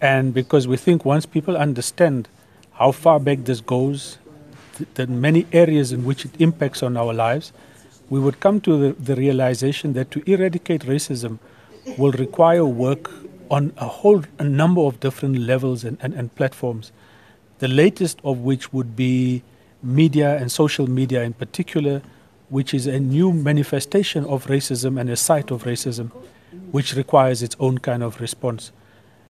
And because we think once people understand how far back this goes, th- the many areas in which it impacts on our lives, we would come to the, the realization that to eradicate racism will require work on a whole a number of different levels and, and, and platforms. The latest of which would be media and social media in particular, which is a new manifestation of racism and a site of racism, which requires its own kind of response.